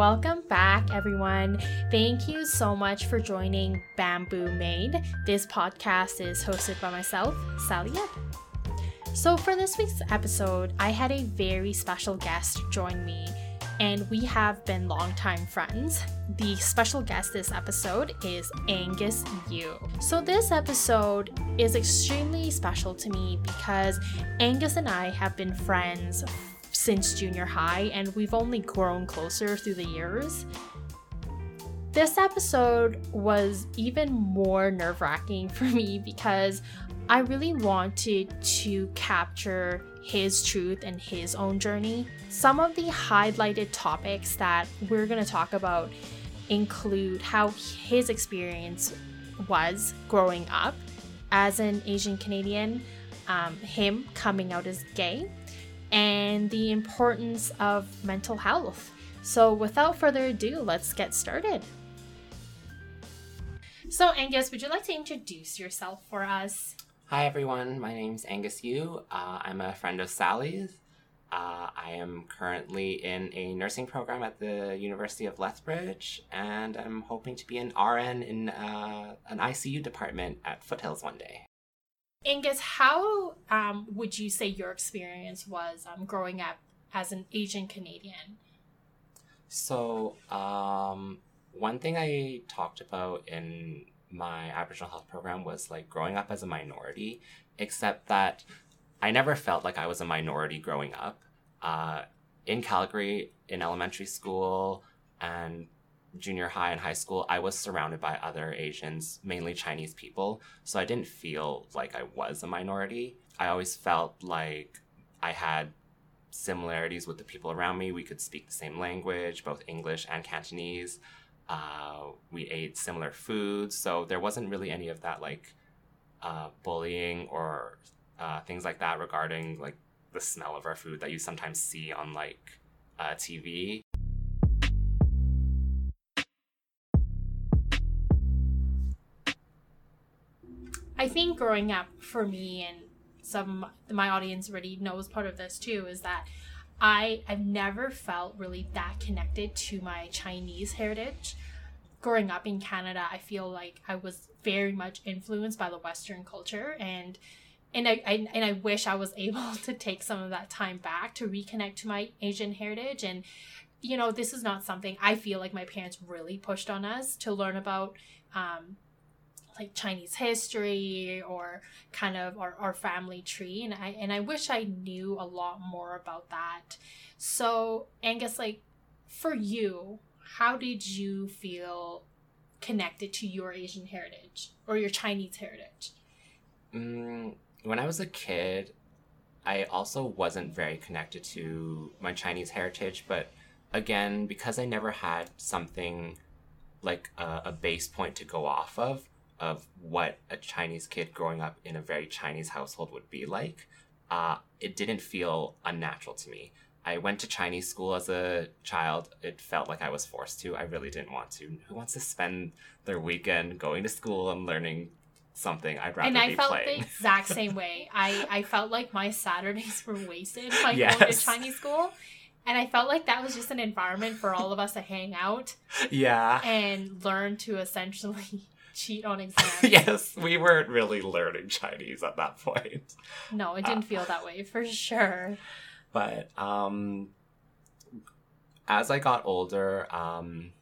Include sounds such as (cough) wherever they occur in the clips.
Welcome back, everyone. Thank you so much for joining Bamboo Made. This podcast is hosted by myself, Sally Yip. So, for this week's episode, I had a very special guest join me, and we have been longtime friends. The special guest this episode is Angus Yu. So, this episode is extremely special to me because Angus and I have been friends since junior high, and we've only grown closer through the years. This episode was even more nerve wracking for me because I really wanted to capture his truth and his own journey. Some of the highlighted topics that we're going to talk about include how his experience was growing up as an Asian Canadian, um, him coming out as gay, and the importance of mental health. So, without further ado, let's get started. So, Angus, would you like to introduce yourself for us? Hi, everyone. My name's Angus Yu. Uh, I'm a friend of Sally's. Uh, I am currently in a nursing program at the University of Lethbridge, and I'm hoping to be an RN in uh, an ICU department at Foothills one day. Angus, how um, would you say your experience was um, growing up as an Asian Canadian? So, um, one thing I talked about in my Aboriginal health program was like growing up as a minority, except that I never felt like I was a minority growing up. Uh, in Calgary, in elementary school, and junior high and high school, I was surrounded by other Asians, mainly Chinese people. So I didn't feel like I was a minority. I always felt like I had similarities with the people around me. We could speak the same language, both English and Cantonese. Uh, we ate similar foods. So there wasn't really any of that like uh, bullying or uh, things like that regarding like the smell of our food that you sometimes see on like uh, TV. I think growing up for me and some my audience already knows part of this too is that I I've never felt really that connected to my Chinese heritage. Growing up in Canada, I feel like I was very much influenced by the Western culture and and I, I and I wish I was (laughs) able to take some of that time back to reconnect to my Asian heritage and you know this is not something I feel like my parents really pushed on us to learn about um, like Chinese history or kind of our, our family tree and I and I wish I knew a lot more about that. So Angus like for you, how did you feel connected to your Asian heritage or your Chinese heritage? Mm, when I was a kid, I also wasn't very connected to my Chinese heritage, but again, because I never had something like a, a base point to go off of, of what a Chinese kid growing up in a very Chinese household would be like, uh, it didn't feel unnatural to me. I went to Chinese school as a child. It felt like I was forced to. I really didn't want to. Who wants to spend their weekend going to school and learning something? I'd rather be playing? and I felt playing. the exact (laughs) same way. I, I felt like my Saturdays were wasted by going to Chinese school. And I felt like that was just an environment for all of us to hang out (laughs) yeah. and learn to essentially cheat on (laughs) exams. yes, we weren't really learning Chinese at that point. No, it didn't feel that way for sure. But um, as I got older, um,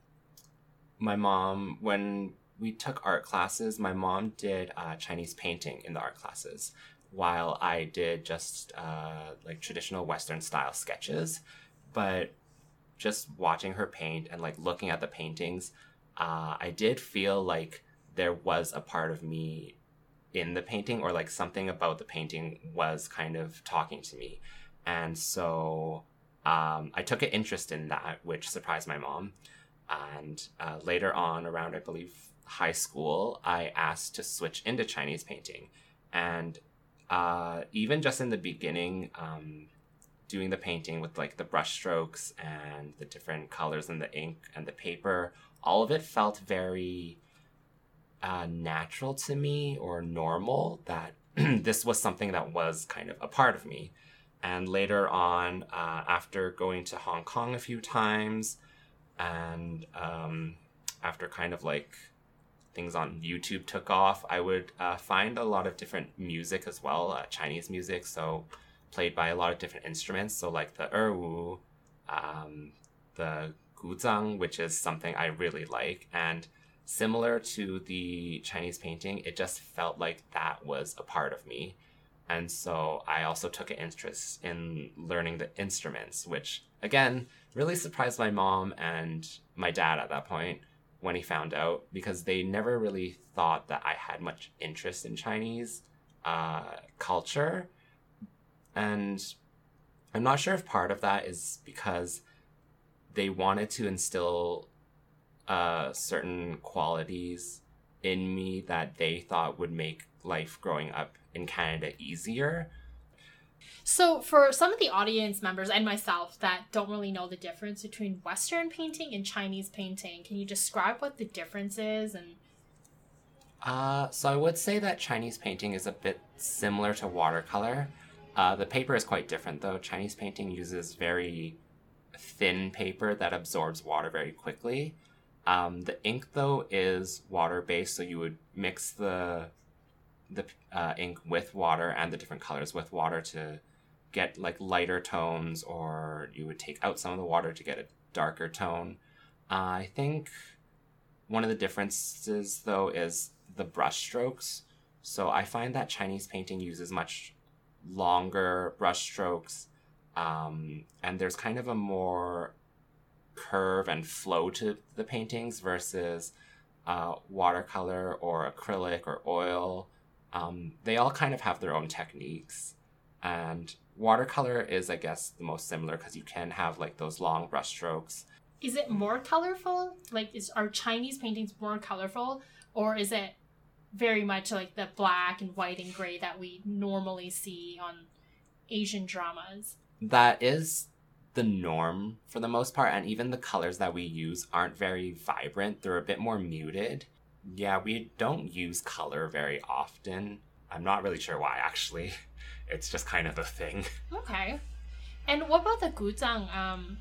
my mom, when we took art classes, my mom did uh, Chinese painting in the art classes, while I did just uh, like traditional Western style sketches. But just watching her paint and like looking at the paintings, uh, I did feel like there was a part of me in the painting, or like something about the painting was kind of talking to me. And so um, I took an interest in that, which surprised my mom. And uh, later on, around I believe high school, I asked to switch into Chinese painting. And uh, even just in the beginning, um, doing the painting with like the brush strokes and the different colors in the ink and the paper, all of it felt very uh, natural to me or normal that (clears throat) this was something that was kind of a part of me. And later on, uh, after going to Hong Kong a few times, and um, after kind of like things on YouTube took off, I would uh, find a lot of different music as well, uh, Chinese music. So played by a lot of different instruments. So like the erhu, um, the guzheng, which is something I really like, and similar to the Chinese painting, it just felt like that was a part of me. And so I also took an interest in learning the instruments, which again really surprised my mom and my dad at that point when he found out because they never really thought that I had much interest in Chinese uh, culture. And I'm not sure if part of that is because they wanted to instill uh, certain qualities in me that they thought would make life growing up in Canada easier. So, for some of the audience members and myself that don't really know the difference between Western painting and Chinese painting, can you describe what the difference is and uh, so I would say that Chinese painting is a bit similar to watercolor. Uh, the paper is quite different though. Chinese painting uses very thin paper that absorbs water very quickly. Um, the ink though is water based, so you would mix the the uh, ink with water and the different colors with water to get like lighter tones, or you would take out some of the water to get a darker tone. Uh, I think one of the differences though is the brush strokes. So I find that Chinese painting uses much longer brush strokes, um, and there's kind of a more curve and flow to the paintings versus uh, watercolor or acrylic or oil. Um, they all kind of have their own techniques. And watercolor is, I guess, the most similar because you can have like those long brush strokes. is it more colorful? Like, is are Chinese paintings more colorful, or is it very much like the black and white and gray that we normally see on Asian dramas? That is the norm for the most part, and even the colors that we use aren't very vibrant. They're a bit more muted. Yeah, we don't use color very often. I'm not really sure why, actually. (laughs) It's just kind of a thing. (laughs) Okay. And what about the guzheng? Um,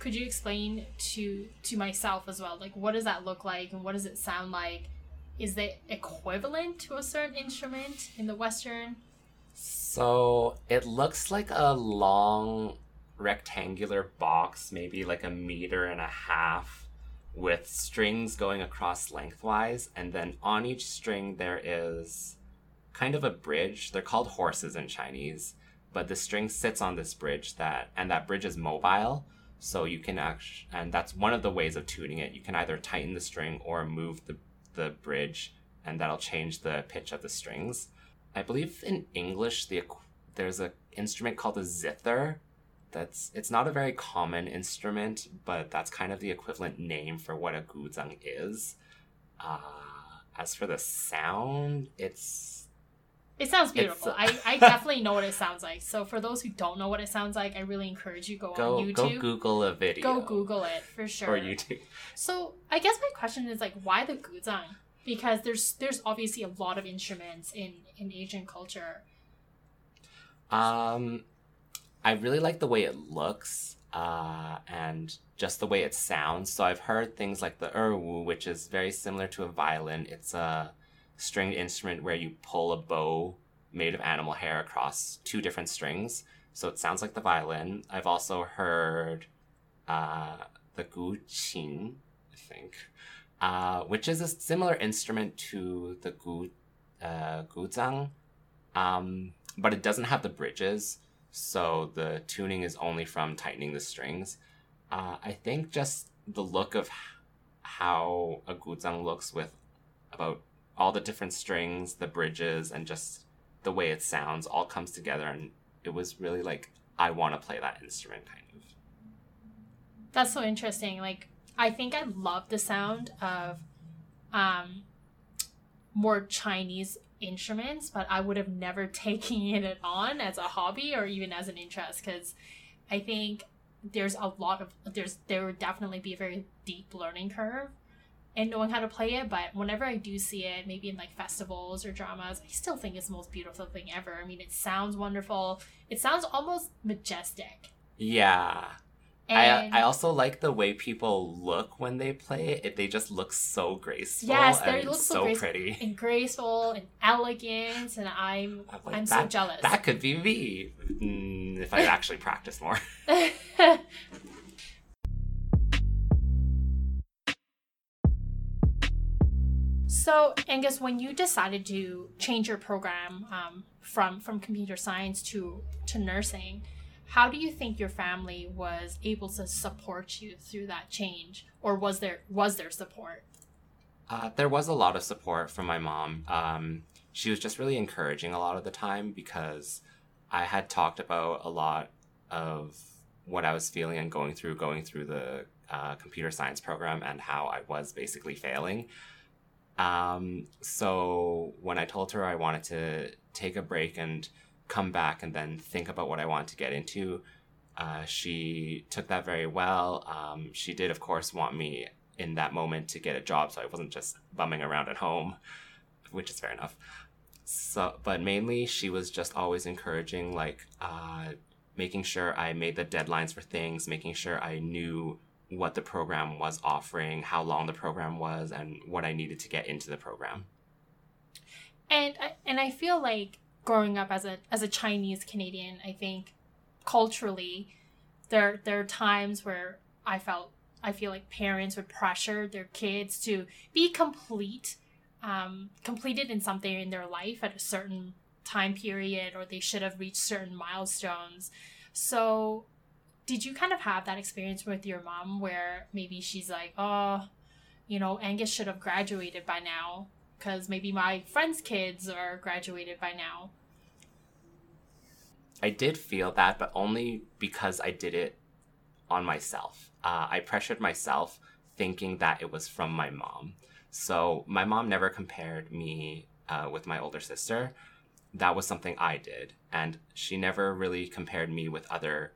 could you explain to to myself as well? Like, what does that look like, and what does it sound like? Is it equivalent to a certain instrument in the Western? So it looks like a long rectangular box, maybe like a meter and a half, with strings going across lengthwise, and then on each string there is kind of a bridge. They're called horses in Chinese, but the string sits on this bridge that, and that bridge is mobile. So you can actually, and that's one of the ways of tuning it. You can either tighten the string or move the the bridge, and that'll change the pitch of the strings. I believe in English the there's a instrument called a zither. That's it's not a very common instrument, but that's kind of the equivalent name for what a guzheng is. Uh, as for the sound, it's It sounds beautiful. I, I (laughs) definitely know what it sounds like. So for those who don't know what it sounds like, I really encourage you go, go on YouTube. go Google a video. Go Google it for sure. or YouTube. So I guess my question is like, why the guzheng? Because there's there's obviously a lot of instruments in in Asian culture. Um, I really like the way it looks, uh, and just the way it sounds. So I've heard things like the erhu, which is very similar to a violin. It's a stringed instrument where you pull a bow made of animal hair across two different strings. So it sounds like the violin. I've also heard uh, the guqin, I think, uh, which is a similar instrument to the gu uh, guzheng, um, but it doesn't have the bridges. So the tuning is only from tightening the strings. Uh, I think just the look of how a guzheng looks with about all the different strings, the bridges, and just the way it sounds all comes together, and it was really like I want to play that instrument, kind of. That's so interesting. Like I think I love the sound of um more Chinese instruments, but I would have never (laughs) taken it on as a hobby or even as an interest because I think there's a lot of there's there would definitely be a very deep learning curve and knowing how to play it. But whenever I do see it, maybe in like festivals or dramas, I still think it's the most beautiful thing ever. I mean, it sounds wonderful. It sounds almost majestic. Yeah. And I, I also like the way people look when they play it. They just look so graceful. Yes, they look so so graceful. pretty. and graceful and elegant, and I'm (laughs) I'm, like, I'm so jealous. That could be me mm, if I (laughs) actually practice more. (laughs) so, Angus, when you decided to change your program um, from from computer science to to nursing, how do you think your family was able to support you through that change, or was there was there support? Uh, there was a lot of support from my mom. Um, she was just really encouraging a lot of the time because I had talked about a lot of what I was feeling and going through, going through the uh, computer science program and how I was basically failing. Um, so when I told her I wanted to take a break and come back and then think about what I wanted to get into, uh, she took that very well. Um, she did, of course, want me in that moment to get a job, so I wasn't just bumming around at home, which is fair enough. So, but mainly she was just always encouraging, like uh, making sure I made the deadlines for things, making sure I knew what the program was offering, how long the program was, and what I needed to get into the program. And I, and I feel like growing up as a as a Chinese Canadian, I think culturally there there are times where I felt I feel like parents would pressure their kids to be complete, um, completed in something in their life at a certain time period, or they should have reached certain milestones. So, did you kind of have that experience with your mom where maybe she's like, oh, you know, Angus should have graduated by now because maybe my friends' kids are graduated by now. I did feel that, but only because I did it on myself. Uh, I pressured myself thinking that it was from my mom. So my mom never compared me uh, with my older sister. That was something I did. And she never really compared me with other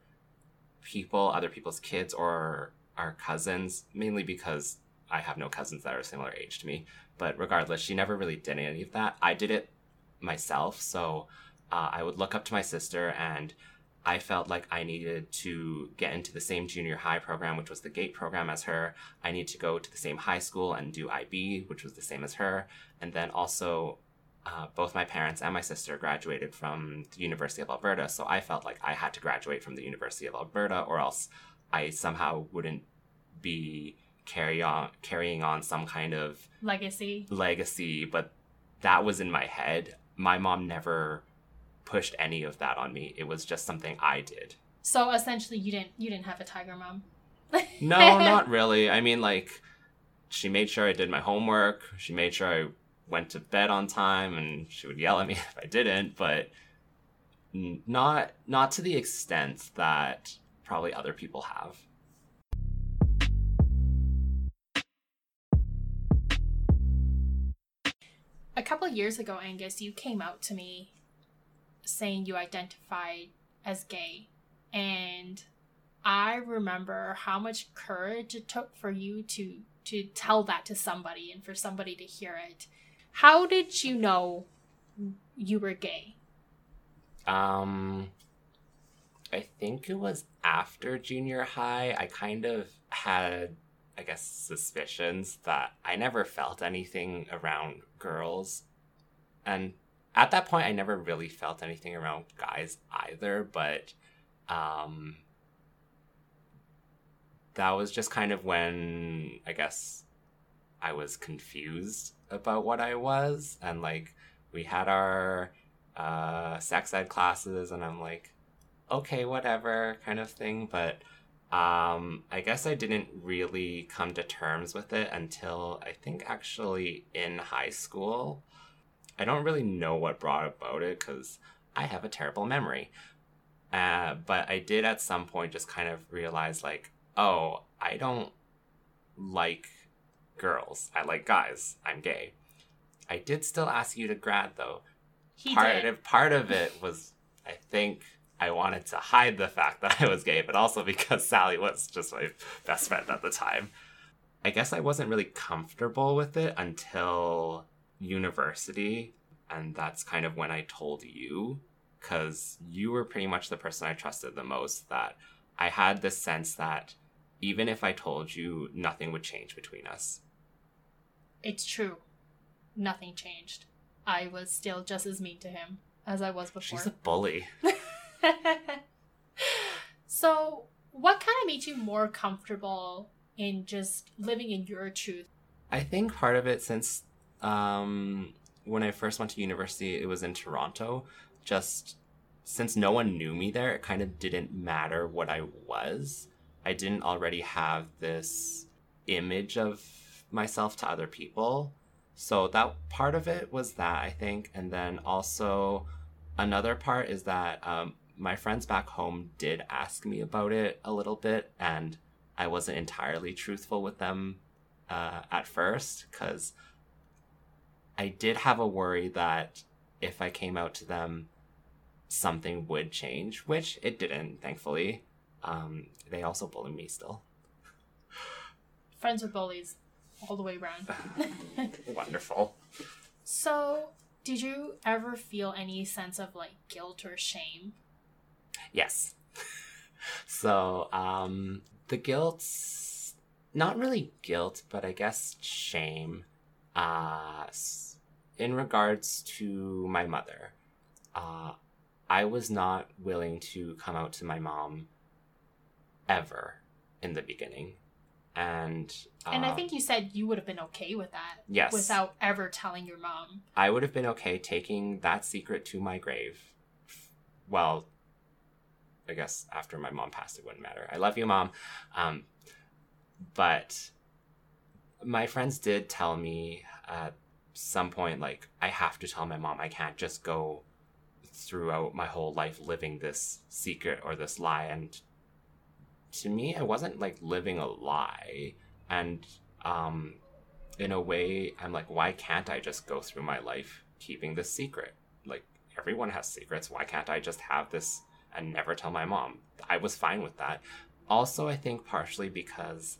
people, other people's kids, or our cousins, mainly because I have no cousins that are similar age to me. But regardless, she never really did any of that. I did it myself. So uh, I would look up to my sister and I felt like I needed to get into the same junior high program, which was the GATE program as her. I need to go to the same high school and do IB, which was the same as her. And then also, uh, both my parents and my sister graduated from the University of Alberta. So I felt like I had to graduate from the University of Alberta or else I somehow wouldn't be carry on carrying on some kind of Legacy. legacy, but that was in my head. My mom never pushed any of that on me. It was just something I did. So essentially, you didn't you didn't have a tiger mom. (laughs) No, not really. I mean, like, she made sure I did my homework. She made sure I went to bed on time, and she would yell at me (laughs) if I didn't. But not not to the extent that probably other people have. A couple of years ago, Angus, you came out to me saying you identified as gay, and I remember how much courage it took for you to to tell that to somebody and for somebody to hear it. How did you know you were gay? Um, I think it was after junior high. I kind of had, I guess, suspicions that I never felt anything around girls. And at that point, I never really felt anything around guys either, but, um, that was just kind of when I guess I was confused about what I was. And like, we had our uh, sex ed classes, and I'm like, okay, whatever kind of thing. But um, I guess I didn't really come to terms with it until I think actually in high school. I don't really know what brought about it because I have a terrible memory. Uh, but I did at some point just kind of realize, like, oh, I don't like girls. I like guys. I'm gay. I did still ask you to grad though. He part did. of part of it was I think I wanted to hide the fact that I was gay, but also because Sally was just my best friend at the time. I guess I wasn't really comfortable with it until university, and that's kind of when I told you because you were pretty much the person I trusted the most that I had this sense that even if I told you, nothing would change between us. It's true. Nothing changed. I was still just as mean to him as I was before. She's a bully. (laughs) (laughs) so, what kind of made you more comfortable in just living in your truth? I think part of it, since um, when I first went to university, it was in Toronto. Just since no one knew me there, it kind of didn't matter what I was. I didn't already have this image of myself to other people. So that part of it was that, I think. And then also, another part is that um, my friends back home did ask me about it a little bit, and I wasn't entirely truthful with them uh, at first because I did have a worry that if I came out to them, something would change, which it didn't, thankfully. Um, they also bully me still. Friends with bullies all the way around. (laughs) Wonderful. So, did you ever feel any sense of like guilt or shame? Yes. so, um, the guilt, not really guilt, but I guess shame, uh, in regards to my mother. Uh, I was not willing to come out to my mom ever in the beginning. And uh, and I think you said you would have been okay with that. Yes. Without ever telling your mom. I would have been okay taking that secret to my grave. Well, I guess after my mom passed, it wouldn't matter. I love you, mom. Um, but my friends did tell me at some point, like, I have to tell my mom. I can't just go throughout my whole life living this secret or this lie. And to me, it wasn't like living a lie. And um, in a way, I'm like, why can't I just go through my life keeping this secret? Like, everyone has secrets. Why can't I just have this and never tell my mom? I was fine with that. Also, I think partially because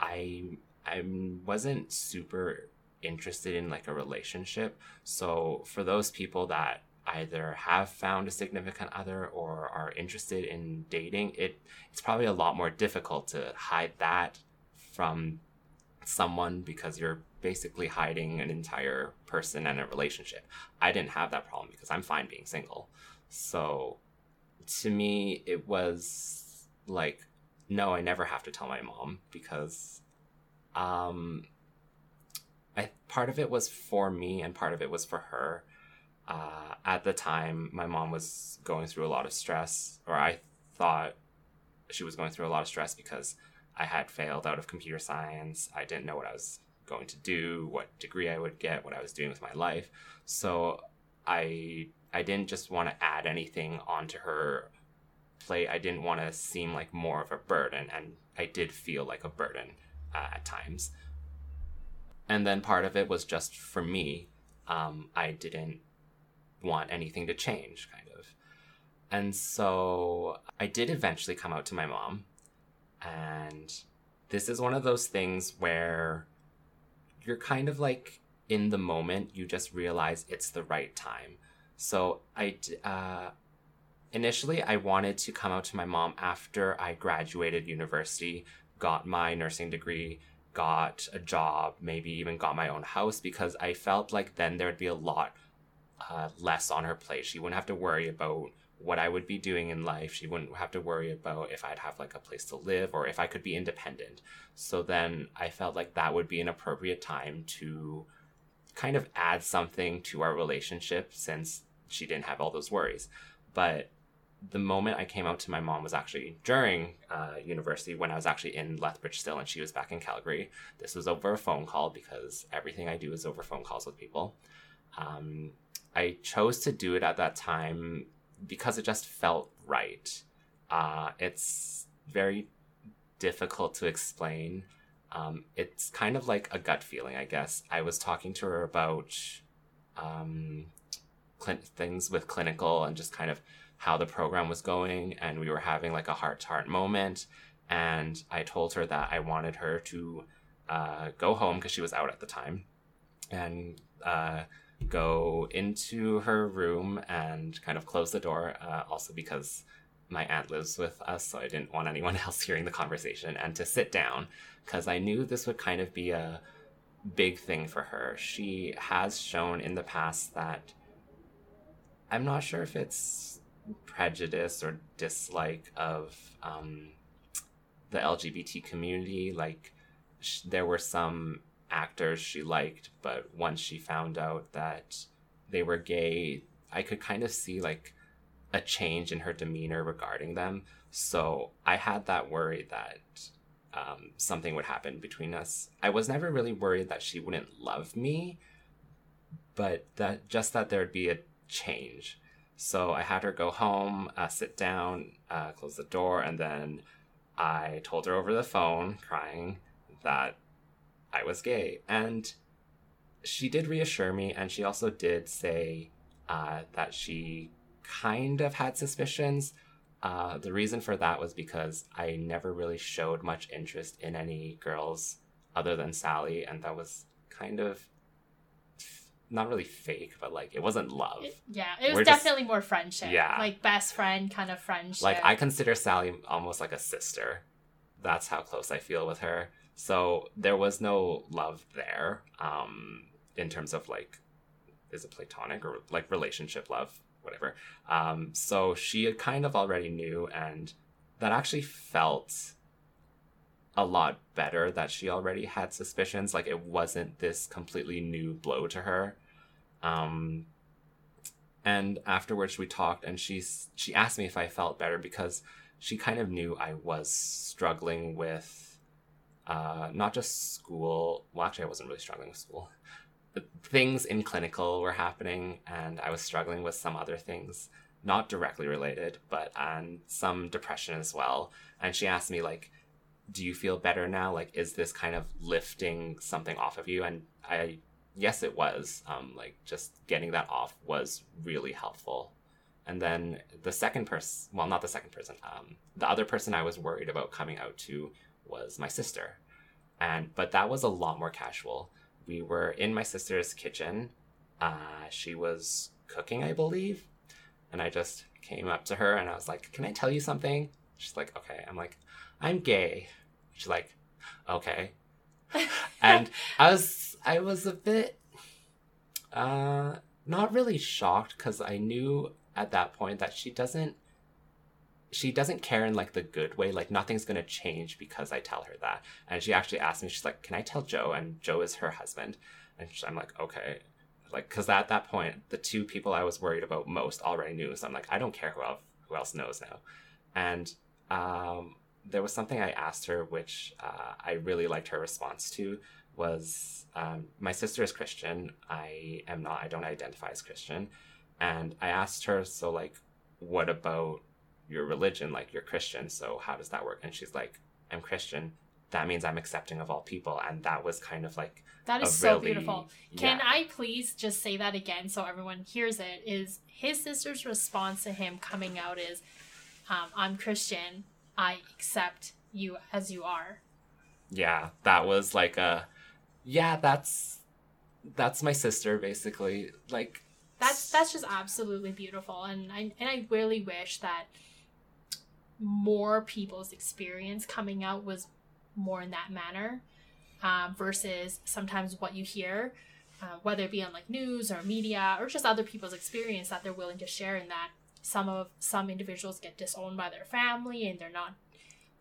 I I wasn't super interested in like a relationship. So for those people that either have found a significant other or are interested in dating, it it's probably a lot more difficult to hide that from someone because you're basically hiding an entire person and a relationship. I didn't have that problem because I'm fine being single. So to me it was like no, I never have to tell my mom because um I part of it was for me and part of it was for her uh, at the time, my mom was going through a lot of stress, or I thought she was going through a lot of stress because I had failed out of computer science. I didn't know what I was going to do, what degree I would get, what I was doing with my life. So I I didn't just want to add anything onto her plate. I didn't want to seem like more of a burden, and I did feel like a burden uh, at times. And then part of it was just for me. Um, I didn't want anything to change, kind of. And so I did eventually come out to my mom. And this is one of those things where you're kind of like in the moment, you just realize it's the right time. So I, uh, initially, I wanted to come out to my mom after I graduated university, got my nursing degree, got a job, maybe even got my own house because I felt like then there'd be a lot uh, less on her plate. She wouldn't have to worry about what I would be doing in life. She wouldn't have to worry about if I'd have like a place to live or if I could be independent. So then I felt like that would be an appropriate time to kind of add something to our relationship since she didn't have all those worries. But the moment I came out to my mom was actually during uh, university when I was actually in Lethbridge still and she was back in Calgary. This was over a phone call because everything I do is over phone calls with people. Um, I chose to do it at that time because it just felt right. Uh, it's very difficult to explain. Um, it's kind of like a gut feeling, I guess. I was talking to her about um, cl- things with clinical and just kind of how the program was going, and we were having like a heart to heart moment. And I told her that I wanted her to uh, go home because she was out at the time and uh, go into her room and kind of close the door. Uh, also because my aunt lives with us, so I didn't want anyone (laughs) else hearing the conversation, and to sit down because I knew this would kind of be a big thing for her. She has shown in the past that I'm not sure if it's prejudice or dislike of um, the LGBT community. Like, sh- there were some actors she liked, but once she found out that they were gay, I could kind of see like a change in her demeanor regarding them. So I had that worry that um, something would happen between us. I was never really worried that she wouldn't love me, but that just that there'd be a change. So I had her go home, uh, sit down, uh, close the door, and then I told her over the phone, crying, that I was gay. And she did reassure me, and she also did say uh, that she kind of had suspicions. Uh, the reason for that was because I never really showed much interest in any girls other than Sally, and that was kind of not really fake, but like it wasn't love. It- yeah, it was We're just- definitely more friendship. Yeah. Like best friend kind of friendship. Like I consider Sally almost like a sister. That's how close I feel with her. So there was no love there, um, in terms of like, is it platonic or like relationship love, whatever. Um, so she had kind of already knew, and that actually felt a lot better that she already had suspicions. Like it wasn't this completely new blow to her. Um, and afterwards we talked, and she's she asked me if I felt better because she kind of knew I was struggling with uh, not just school. Well, actually, I wasn't really struggling with school. But things in clinical were happening, and I was struggling with some other things, not directly related, but and some depression as well. And she asked me like, "Do you feel better now? Like, is this kind of lifting something off of you?" And I, yes, it was. Um, like just getting that off was really helpful. And then the second person, well, not the second person, um, the other person I was worried about coming out to was my sister. And, but that was a lot more casual. We were in my sister's kitchen. Uh, she was cooking, I believe. And I just came up to her and I was like, Can I tell you something? She's like, Okay. I'm like, I'm gay. She's like, Okay. (laughs) and I was, I was a bit, uh, not really shocked because I knew at that point that she doesn't she doesn't care in like the good way like nothing's going to change because i tell her that. And she actually asked me she's like can i tell joe? And joe is her husband. And sh- i'm like okay. Like because at that point the two people i was worried about most already knew so i'm like i don't care who else who else knows now. And um there was something i asked her which uh, i really liked her response to was um, my sister is christian i am not i don't identify as christian and I asked her, so like, what about your religion? Like, you're Christian, so how does that work? And she's like, I'm Christian. That means I'm accepting of all people. And that was kind of like, that is so beautiful. Can yeah. I please just say that again so everyone hears it? Is his sister's response to him coming out is, um, "I'm Christian. I accept you as you are." yeah, that was like a, yeah, that's, that's my sister basically. Like, That's that's just absolutely beautiful, and I and I really wish that more people's experience coming out was more in that manner, um, versus sometimes what you hear, uh, whether it be on like news or media or just other people's experience that they're willing to share in that some of some individuals get disowned by their family and they're not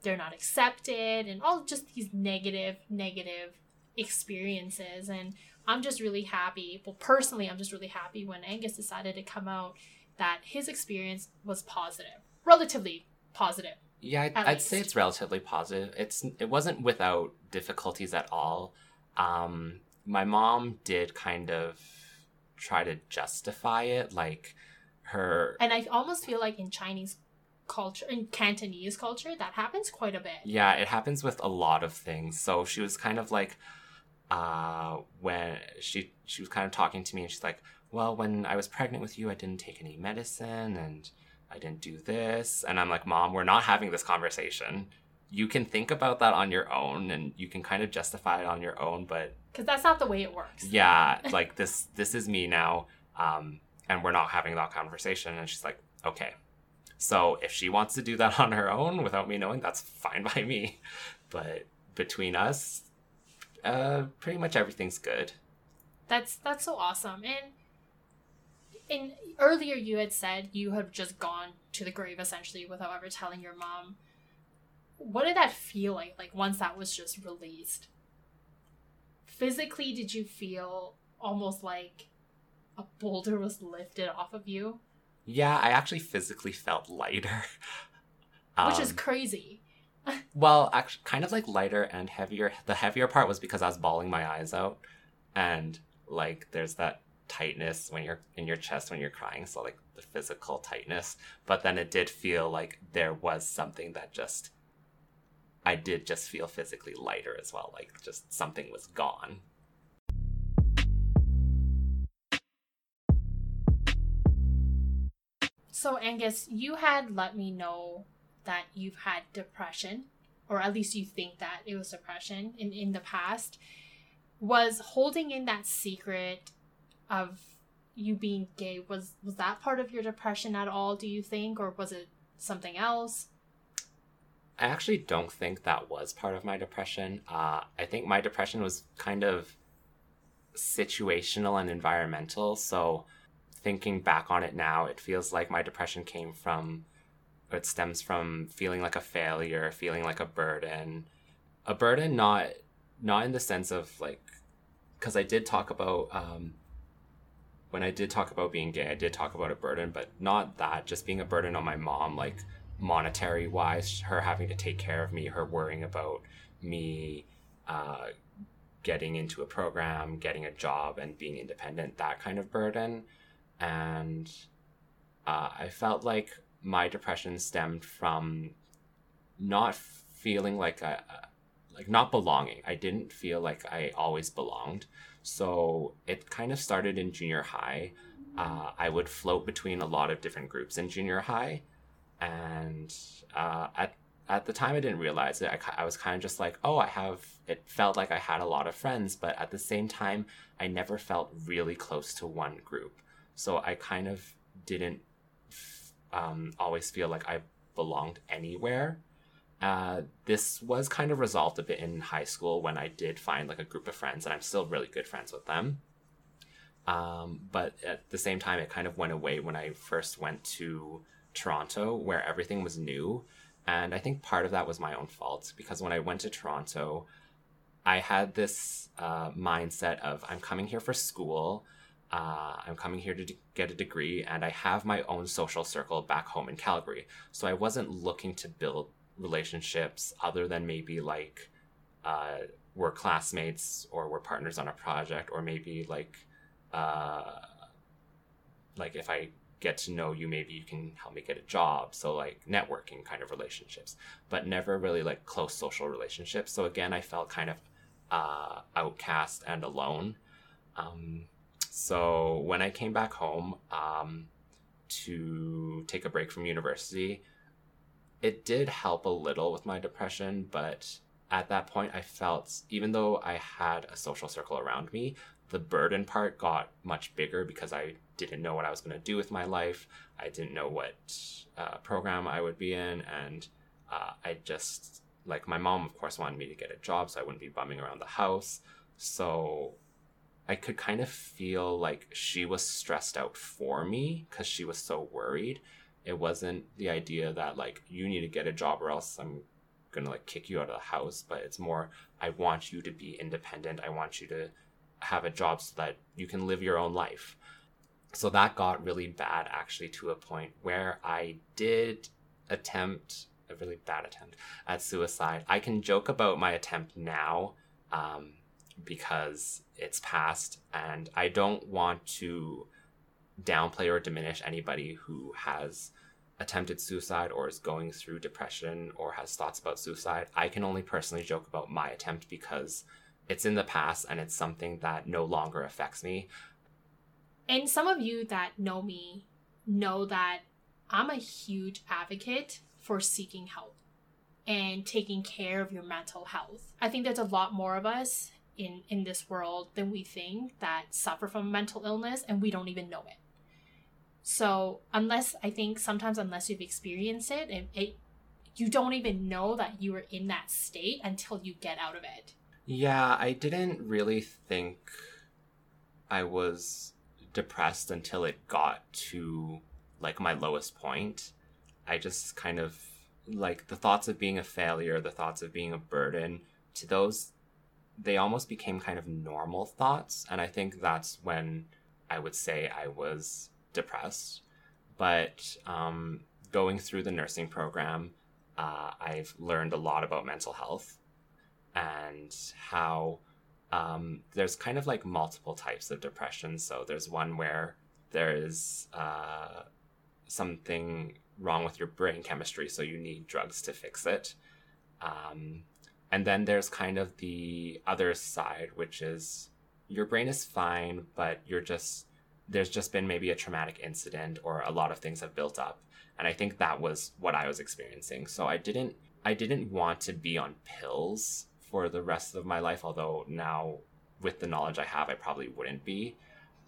they're not accepted and all just these negative negative experiences and i'm just really happy well personally i'm just really happy when angus decided to come out that his experience was positive relatively positive Yeah, I'd, I'd say it's relatively positive. It's it wasn't without difficulties at all. Um, my mom did kind of try to justify it, like her. and i almost feel like in chinese culture in cantonese culture that happens quite a bit Yeah, it happens with a lot of things. So she was kind of like, uh, when she she was kind of talking to me, and she's like, "Well, when I was pregnant with you, I didn't take any medicine, and I didn't do this." And I'm like, "Mom, we're not having this conversation. You can think about that on your own, and you can kind of justify it on your own, but because that's not the way it works yeah, (laughs) like this this is me now, um, and we're not having that conversation." And she's like, "Okay." So if she wants to do that (laughs) on her own without me knowing, that's fine by me. But between us, uh, pretty much everything's good. That's that's so awesome. And in earlier you had said you had just gone to the grave essentially without ever telling your mom. What did that feel like? Like once that was just released? Physically, did you feel almost like a boulder was lifted off of you? Yeah, I actually physically felt lighter. (laughs) Which is um, crazy. Well, actually, kind of like lighter and heavier. The heavier part was because I was bawling my eyes out, and like there's that tightness when you're in your chest when you're crying. So like the physical tightness, but then it did feel like there was something that just. I did just feel physically lighter as well, like just something was gone. So, Angus, you had let me know that you've had depression, or at least you think that it was depression in, in the past. Was holding in that secret of you being gay was was that part of your depression at all do you think or was it something else i actually don't think that was part of my depression uh, i think my depression was kind of situational and environmental so thinking back on it now, it feels like my depression came from, it stems from feeling like a failure, feeling like a burden, a burden not not in the sense of like, because I did talk about um, when I did talk about being gay, I did talk about a burden, but not that, just being a burden on my mom, like monetary wise, her having to take care of me, her worrying about me uh, getting into a program, getting a job, and being independent, that kind of burden. And uh, I felt like my depression stemmed from not feeling like I, like not belonging. I didn't feel like I always belonged. So it kind of started in junior high. Uh, I would float between a lot of different groups in junior high, and uh, at at the time I didn't realize it. I, I was kind of just like, oh, I have. It felt like I had a lot of friends, but at the same time, I never felt really close to one group. So I kind of didn't um, always feel like I belonged anywhere. Uh, this was kind of resolved a bit in high school when I did find like a group of friends, and I'm still really good friends with them. Um, but at the same time, it kind of went away when I first went to Toronto, where everything was new. And I think part of that was my own fault because when I went to Toronto, I had this uh, mindset of I'm coming here for school uh, I'm coming here to get a degree and I have my own social circle back home in Calgary. So I wasn't looking to build relationships other than maybe like uh, we're classmates or we're partners on a project or maybe like uh, like if I get to know you, maybe you can help me get a job. So like networking kind of relationships, but never really like close social relationships. So again, I felt kind of uh, outcast and alone. Um, so when I came back home um, to take a break from university, it did help a little with my depression, but at that point, I felt, even though I had a social circle around me, the burden part got much bigger because I didn't know what I was going to do with my life. I didn't know what uh, program I would be in. And uh, I just, like, my mom, of course, wanted me to get a job so I wouldn't be bumming around the house. So I could kind of feel like she was stressed out for me because she was so worried. It wasn't the idea that like you need to get a job or else I'm gonna like kick you out of the house, but it's more I want you to be independent. I want you to have a job so that you can live your own life. So that got really bad actually to a point where I did attempt a really bad attempt at suicide. I can joke about my attempt now. Um, because it's past and I don't want to downplay or diminish anybody who has attempted suicide or is going through depression or has thoughts about suicide. I can only personally joke about my attempt because it's in the past and it's something that no longer affects me. And some of you that know me know that I'm a huge advocate for seeking help and taking care of your mental health. I think there's a lot more of us in in this world than we think that suffer from mental illness and we don't even know it So unless I think sometimes unless you've experienced it, it, it you don't even know that you were in that state until you get out of it. Yeah, I didn't really think I was depressed until it got to like my lowest point. I just kind of like the thoughts of being a failure, the thoughts of being a burden, to those they almost became kind of normal thoughts. And I think that's when I would say I was depressed. But um, going through the nursing program, uh, I've learned a lot about mental health and how um, there's kind of like multiple types of depression. So there's one where there is uh, something wrong with your brain chemistry, so you need drugs to fix it. Um, and then there's kind of the other side, which is your brain is fine, but you're just, there's just been maybe a traumatic incident or a lot of things have built up. And I think that was what I was experiencing. So I didn't, I didn't want to be on pills for the rest of my life, although now with the knowledge I have, I probably wouldn't be.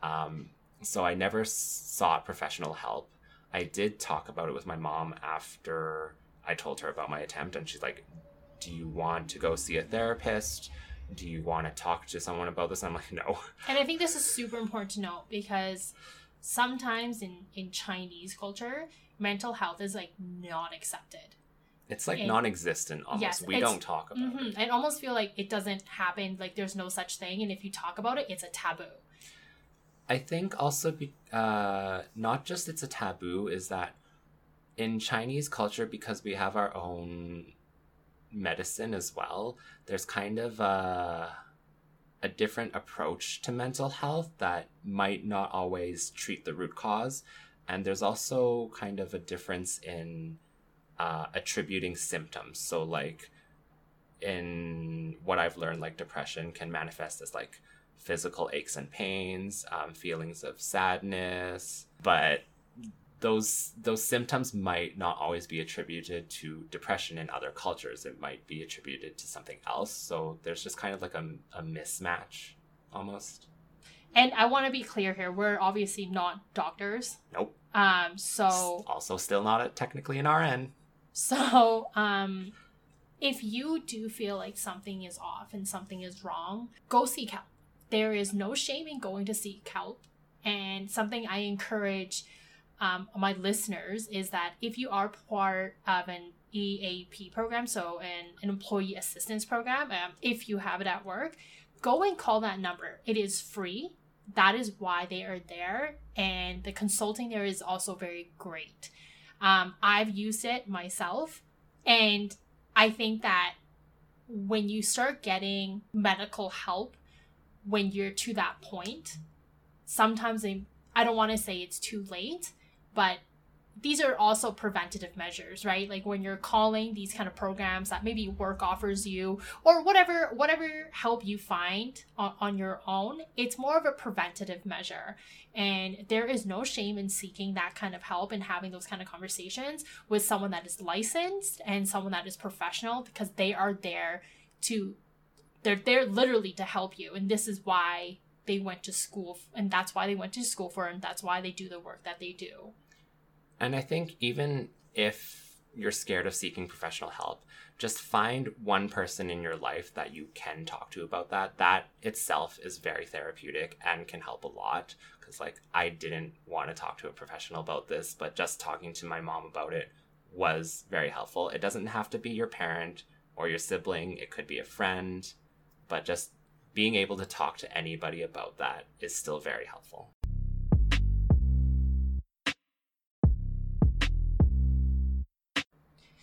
Um, so I never sought professional help. I did talk about it with my mom after I told her about my attempt, and she's like, Do you want to go see a therapist? Do you want to talk to someone about this? I'm like, No. And I think this is super important to note because sometimes in, in Chinese culture, mental health is like not accepted. It's like non existent almost. Yes, we don't talk about hmm it. I almost feel like it doesn't happen, like there's no such thing. And if you talk about it, it's a taboo. I think also be, uh, not just it's a taboo is that in Chinese culture because we have our own medicine as well. There's kind of a a different approach to mental health that might not always treat the root cause, and there's also kind of a difference in uh, attributing symptoms. So like in what I've learned, like depression can manifest as like physical aches and pains, um, feelings of sadness, but those those symptoms might not always be attributed to depression in other cultures. It might be attributed to something else. So there's just kind of like a, a mismatch almost. And I want to be clear here. We're obviously not doctors. Nope. Um, so Also, still not a, technically an RN. So, um, if you do feel like something is off and something is wrong, go seek help. There is no shame in going to seek help. And something I encourage um, my listeners is that if you are part of an EAP program, so an, an employee assistance program, um, if you have it at work, go and call that number. It is free. That is why they are there. And the consulting there is also very great. Um, I've used it myself, and I think that when you start getting medical help when you're to that point, sometimes they, I don't want to say it's too late, but these are also preventative measures, right? Like when you're calling these kind of programs that maybe work offers you or whatever whatever help you find on, on your own, it's more of a preventative measure. And there is no shame in seeking that kind of help and having those kind of conversations with someone that is licensed and someone that is professional because they are there to they're there literally to help you. And this is why they went to school and that's why they went to school for and that's why they do the work that they do. And I think even if you're scared of seeking professional help, just find one person in your life that you can talk to about that. That itself is very therapeutic and can help a lot. Because, like, I didn't want to talk to a professional about this, but just talking to my mom about it was very helpful. It doesn't have to be your parent or your sibling, it could be a friend, but just being able to talk to anybody about that is still very helpful.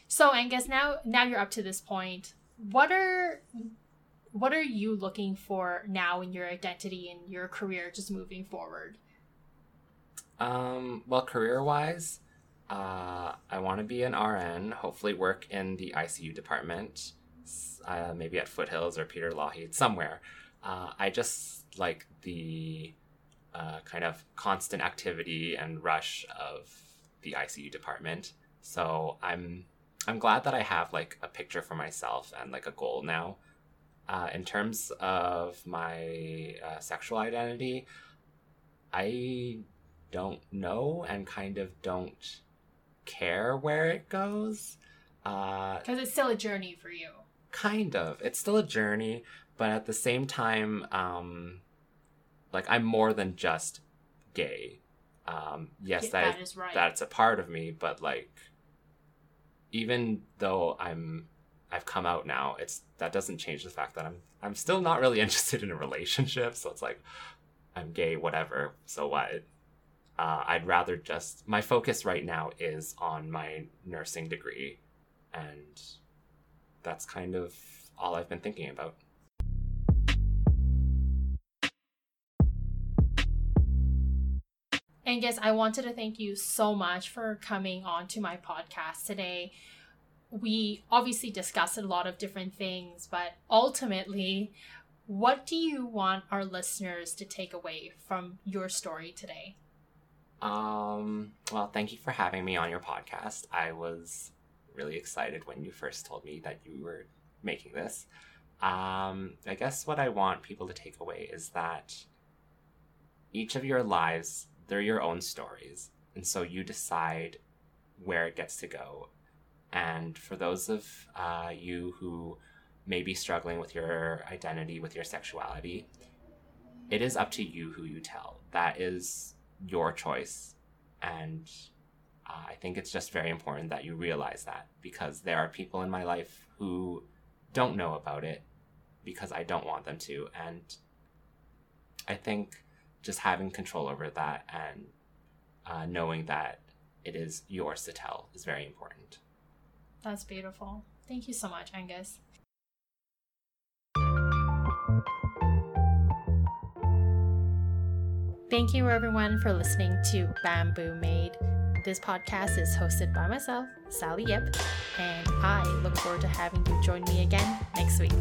So Angus, now now you're up to this point. What are what are you looking for now in your identity and your career just moving forward? Um, well, career wise, uh, I want to be an RN, hopefully work in the ICU department, uh, maybe at Foothills or Peter Lougheed, somewhere. Uh, I just like the uh, kind of constant activity and rush of the ICU department. So I'm I'm glad that I have like a picture for myself and like a goal now. Uh, in terms of my uh, sexual identity, I don't know and kind of don't care where it goes. Because uh, it's still a journey for you. Kind of. It's still a journey, but at the same time, um, like I'm more than just gay. Um, yes, yeah, that, that is right. That's a part of me, but like, even though I'm, I've come out now, it's that doesn't change the fact that I'm, I'm still not really (laughs) interested in a relationship. So it's like, I'm gay, whatever. So what? Uh, I'd rather just my focus right now is on my nursing degree, and that's kind of all I've been thinking about. Angus, I wanted to thank you so much for coming on to my podcast today. We obviously discussed a lot of different things, but ultimately, what do you want our listeners to take away from your story today? Um, well, thank you for having me on your podcast. I was really excited when you first told me that you were making this. Um, I guess what I want people to take away is that each of your lives, they're your own stories. And so you decide where it gets to go. And for those of uh, you who may be struggling with your identity, with your sexuality, it is up to you who you tell. That is your choice. And uh, I think it's just very important that you realize that because there are people in my life who don't know about it because I don't want them to. And I think just having control over that and uh, knowing that it is yours to tell is very important. That's beautiful. Thank you so much, Angus. Thank you, everyone, for listening to Bamboo Made. This podcast is hosted by myself, Sally Yip, and I look forward to having you join me again next week.